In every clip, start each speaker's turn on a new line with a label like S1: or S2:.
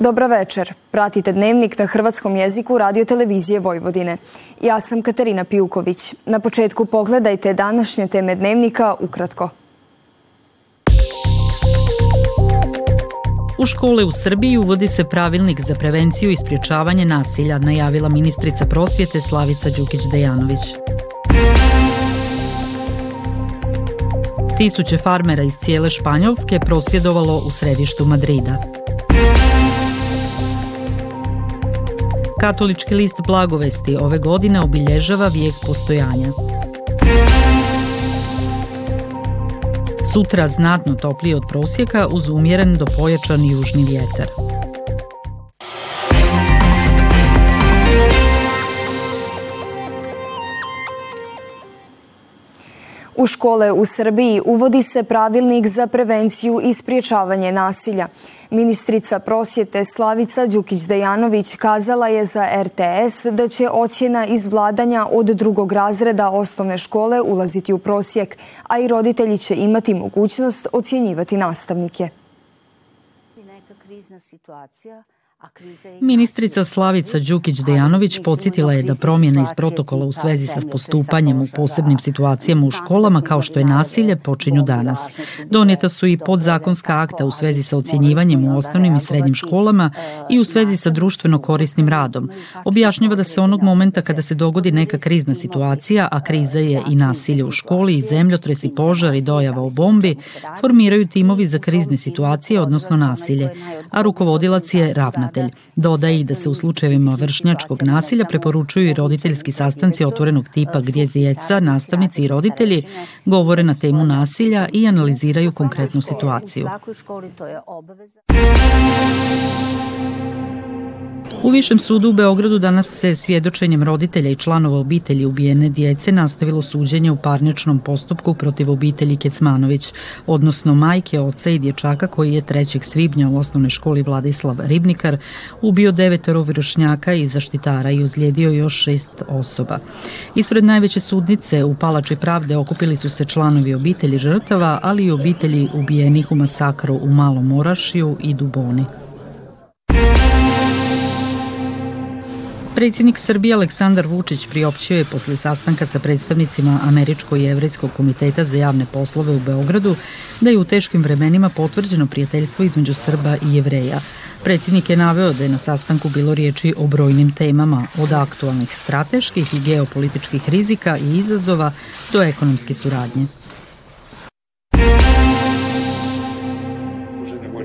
S1: Dobra večer. Pratite dnevnik na hrvatskom jeziku radio televizije Vojvodine. Ja sam Katarina Pijuković. Na početku pogledajte današnje teme dnevnika ukratko.
S2: U škole u Srbiji uvodi se pravilnik za prevenciju i sprječavanje nasilja, najavila ministrica prosvjete Slavica Đukić-Dejanović. Tisuće farmera iz cijele Španjolske prosvjedovalo u središtu Madrida. Katolički list Blagovesti ove godine obilježava vijek postojanja. Sutra znatno toplije od prosjeka uz umjeren do pojačan južni vjetar.
S1: U škole u Srbiji uvodi se pravilnik za prevenciju i spriječavanje nasilja. Ministrica prosjete Slavica Đukić-Dejanović kazala je za RTS da će ocjena iz vladanja od drugog razreda osnovne škole ulaziti u prosjek, a i roditelji će imati mogućnost ocjenjivati nastavnike.
S3: Neka krizna situacija
S2: Ministrica Slavica Đukić-Dejanović podsjetila je da promjene iz protokola u svezi sa postupanjem u posebnim situacijama u školama kao što je nasilje počinju danas. Donijeta su i podzakonska akta u svezi sa ocjenjivanjem u osnovnim i srednjim školama i u svezi sa društveno korisnim radom. Objašnjava da se onog momenta kada se dogodi neka krizna situacija, a kriza je i nasilje u školi i zemljotres i požar i dojava o bombi, formiraju timovi za krizne situacije, odnosno nasilje, a rukovodilac je ravnatelj ravnatelj. Dodaje i da se u slučajevima vršnjačkog nasilja preporučuju i roditeljski sastanci otvorenog tipa gdje djeca, nastavnici i roditelji govore na temu nasilja i analiziraju konkretnu situaciju. U Višem sudu u Beogradu danas se svjedočenjem roditelja i članova obitelji ubijene djece nastavilo suđenje u parničnom postupku protiv obitelji Kecmanović, odnosno majke, oca i dječaka koji je 3. svibnja u osnovnoj školi Vladislav Ribnikar ubio devetoro vršnjaka i zaštitara i uzlijedio još šest osoba. Ispred najveće sudnice u Palači pravde okupili su se članovi obitelji žrtava, ali i obitelji ubijenih u masakru u Malom Orašiju i Duboni. Predsjednik Srbije Aleksandar Vučić priopćio je poslije sastanka sa predstavnicima Evrijskog komiteta za javne poslove u Beogradu da je u teškim vremenima potvrđeno prijateljstvo između Srba i Jevreja. Predsjednik je naveo da je na sastanku bilo riječi o brojnim temama, od aktualnih strateških i geopolitičkih rizika i izazova do ekonomske suradnje.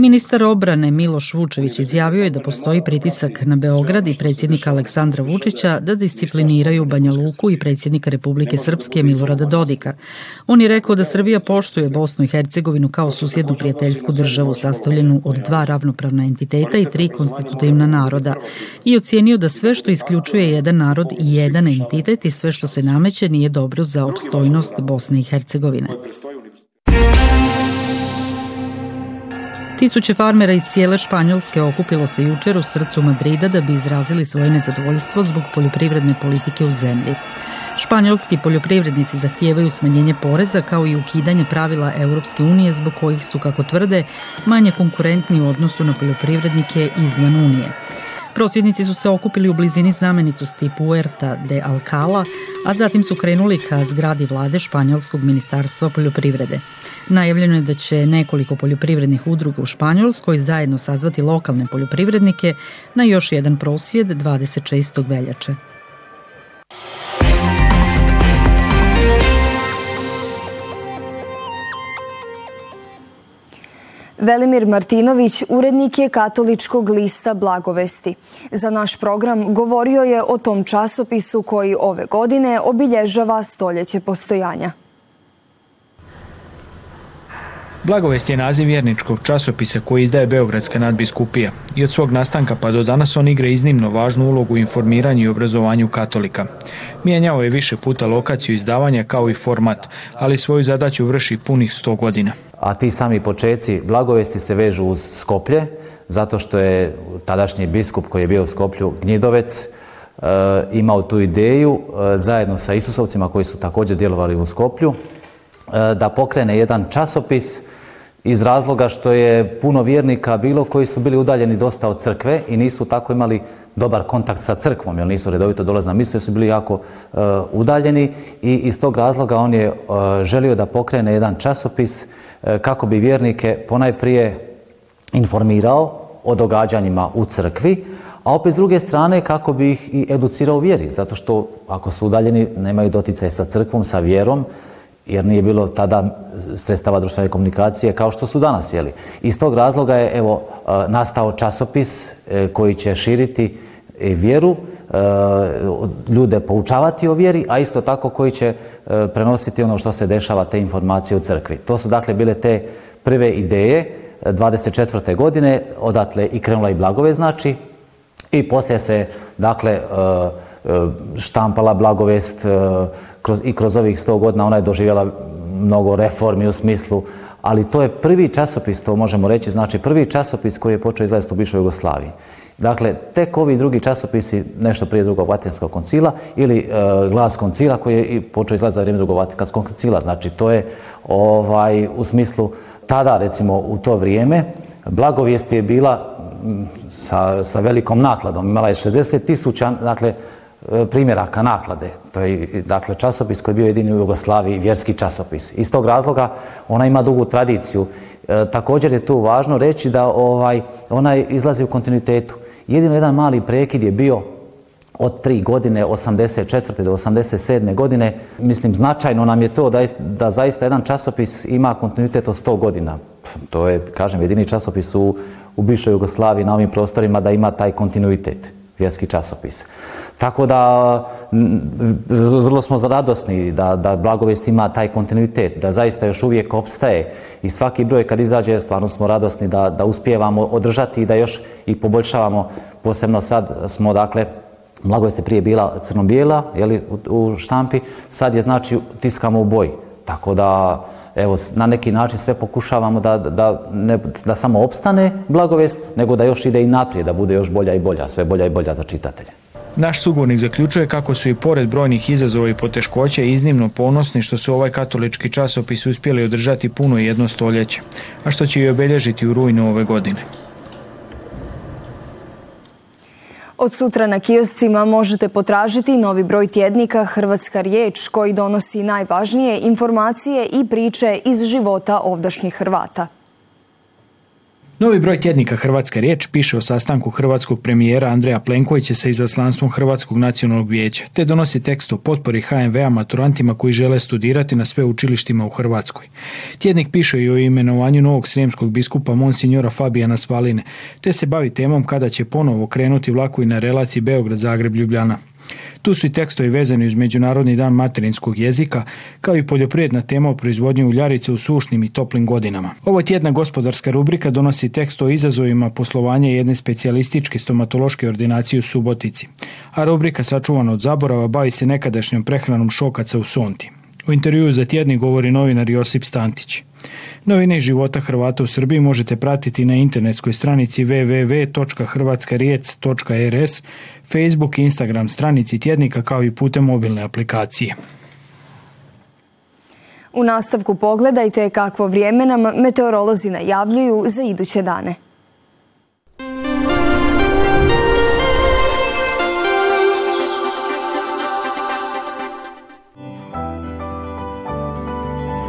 S2: Ministar obrane Miloš Vučević izjavio je da postoji pritisak na Beograd i predsjednika Aleksandra Vučića da discipliniraju Banja Luku i predsjednika Republike Srpske Milorada Dodika. On je rekao da Srbija poštuje Bosnu i Hercegovinu kao susjednu prijateljsku državu sastavljenu od dva ravnopravna entiteta i tri konstitutivna naroda i ocijenio da sve što isključuje jedan narod i jedan entitet i sve što se nameće nije dobro za opstojnost Bosne i Hercegovine. Tisuće farmera iz cijele Španjolske okupilo se jučer u srcu Madrida da bi izrazili svoje nezadovoljstvo zbog poljoprivredne politike u zemlji. Španjolski poljoprivrednici zahtijevaju smanjenje poreza kao i ukidanje pravila Europske unije zbog kojih su, kako tvrde, manje konkurentni u odnosu na poljoprivrednike izvan Unije. Prosvjednici su se okupili u blizini znamenitosti Puerta de Alcala, a zatim su krenuli ka zgradi vlade Španjolskog ministarstva poljoprivrede. Najavljeno je da će nekoliko poljoprivrednih udruga u Španjolskoj zajedno sazvati lokalne poljoprivrednike na još jedan prosvjed 26. veljače.
S1: Velimir Martinović urednik je katoličkog lista Blagovesti. Za naš program govorio je o tom časopisu koji ove godine obilježava stoljeće postojanja.
S4: Blagovest je naziv vjerničkog časopisa koji izdaje Beogradska nadbiskupija i od svog nastanka pa do danas on igra iznimno važnu ulogu u informiranju i obrazovanju katolika. Mijenjao je više puta lokaciju izdavanja kao i format, ali svoju zadaću vrši punih sto godina.
S5: A ti sami počeci Blagovesti se vežu uz Skoplje, zato što je tadašnji biskup koji je bio u Skoplju Gnjidovec, e, imao tu ideju e, zajedno sa Isusovcima koji su također djelovali u Skoplju, e, da pokrene jedan časopis iz razloga što je puno vjernika bilo koji su bili udaljeni dosta od crkve i nisu tako imali dobar kontakt sa crkvom, jer nisu redovito dolazili na misu, jer su bili jako uh, udaljeni i iz tog razloga on je uh, želio da pokrene jedan časopis uh, kako bi vjernike ponajprije informirao o događanjima u crkvi, a opet s druge strane kako bi ih i educirao u vjeri, zato što ako su udaljeni nemaju doticaj sa crkvom, sa vjerom, jer nije bilo tada sredstava društvene komunikacije kao što su danas. Jeli. Iz tog razloga je evo, nastao časopis e, koji će širiti e, vjeru, e, ljude poučavati o vjeri, a isto tako koji će prenositi ono što se dešava, te informacije u crkvi. To su dakle bile te prve ideje 24. godine, odatle i krenula i blagove znači, i poslije se dakle štampala blagovest kroz, i kroz ovih 100 godina ona je doživjela mnogo reformi u smislu, ali to je prvi časopis, to možemo reći, znači prvi časopis koji je počeo izlaziti u bivšoj Jugoslaviji. Dakle, tek ovi drugi časopisi, nešto prije drugog Vatikanskog koncila ili e, glas koncila koji je počeo izlaziti za vrijeme drugog Vatikanskog koncila. Znači, to je ovaj, u smislu tada, recimo, u to vrijeme, blagovijest je bila sa, sa velikom nakladom. Imala je 60 tisuća, dakle, E, primjeraka naklade. To je dakle, časopis koji je bio jedini u Jugoslaviji, vjerski časopis. Iz tog razloga ona ima dugu tradiciju. E, također je tu važno reći da ovaj, ona izlazi u kontinuitetu. Jedino jedan mali prekid je bio od tri godine, 84. do 87. godine. Mislim, značajno nam je to da, da zaista jedan časopis ima kontinuitet od 100 godina. To je, kažem, jedini časopis u, u bivšoj Jugoslaviji na ovim prostorima da ima taj kontinuitet, vjerski časopis. Tako da vrlo smo radosni da, da Blagovest ima taj kontinuitet, da zaista još uvijek opstaje i svaki broj kad izađe stvarno smo radosni da, da uspijevamo održati i da još i poboljšavamo. Posebno sad smo dakle Blagovest je prije bila crno-bijela u, u štampi, sad je znači tiskamo u boji. Tako da evo, na neki način sve pokušavamo da, da, ne, da samo opstane blagovest, nego da još ide i naprijed, da bude još bolja i bolja, sve bolja i bolja za čitatelje.
S4: Naš sugovornik zaključuje kako su i pored brojnih izazova i poteškoća iznimno ponosni što su ovaj katolički časopis uspjeli održati puno jedno stoljeće, a što će i obilježiti u rujnu ove godine.
S1: Od sutra na kioscima možete potražiti novi broj tjednika Hrvatska riječ koji donosi najvažnije informacije i priče iz života ovdašnjih Hrvata.
S4: Novi broj tjednika Hrvatska riječ piše o sastanku hrvatskog premijera Andreja Plenkovića sa izaslanstvom Hrvatskog nacionalnog vijeća, te donosi tekst o potpori HMV-a maturantima koji žele studirati na sve učilištima u Hrvatskoj. Tjednik piše i o imenovanju novog srijemskog biskupa Monsignora Fabijana Svaline, te se bavi temom kada će ponovo krenuti vlakovi na relaciji Beograd-Zagreb-Ljubljana. Tu su i tekstovi vezani uz Međunarodni dan materinskog jezika, kao i poljoprivredna tema o proizvodnji uljarice u sušnim i toplim godinama. Ovo tjedna gospodarska rubrika donosi tekst o izazovima poslovanja jedne specijalističke stomatološke ordinacije u Subotici, a rubrika Sačuvana od zaborava bavi se nekadašnjom prehranom šokaca u Sonti. U intervjuu za tjedni govori novinar Josip Stantić. Novine života Hrvata u Srbiji možete pratiti na internetskoj stranici www.hrvatskarijec.rs, Facebook i Instagram stranici tjednika kao i putem mobilne aplikacije.
S1: U nastavku pogledajte kakvo vrijeme nam meteorolozi najavljuju za iduće dane.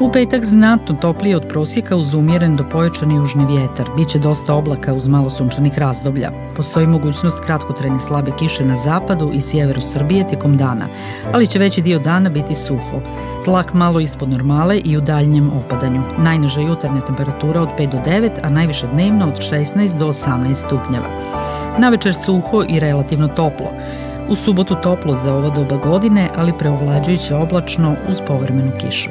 S2: U petak znatno toplije od prosjeka uz umjeren do pojačani južni vjetar. Biće dosta oblaka uz malo sunčanih razdoblja. Postoji mogućnost kratkotrajne slabe kiše na zapadu i sjeveru Srbije tijekom dana, ali će veći dio dana biti suho. Tlak malo ispod normale i u daljnjem opadanju. Najniža jutarnja temperatura od 5 do 9, a najviše dnevno od 16 do 18 stupnjeva. Na večer suho i relativno toplo. U subotu toplo za ovo doba godine, ali preovlađujuće oblačno uz povremenu kišu.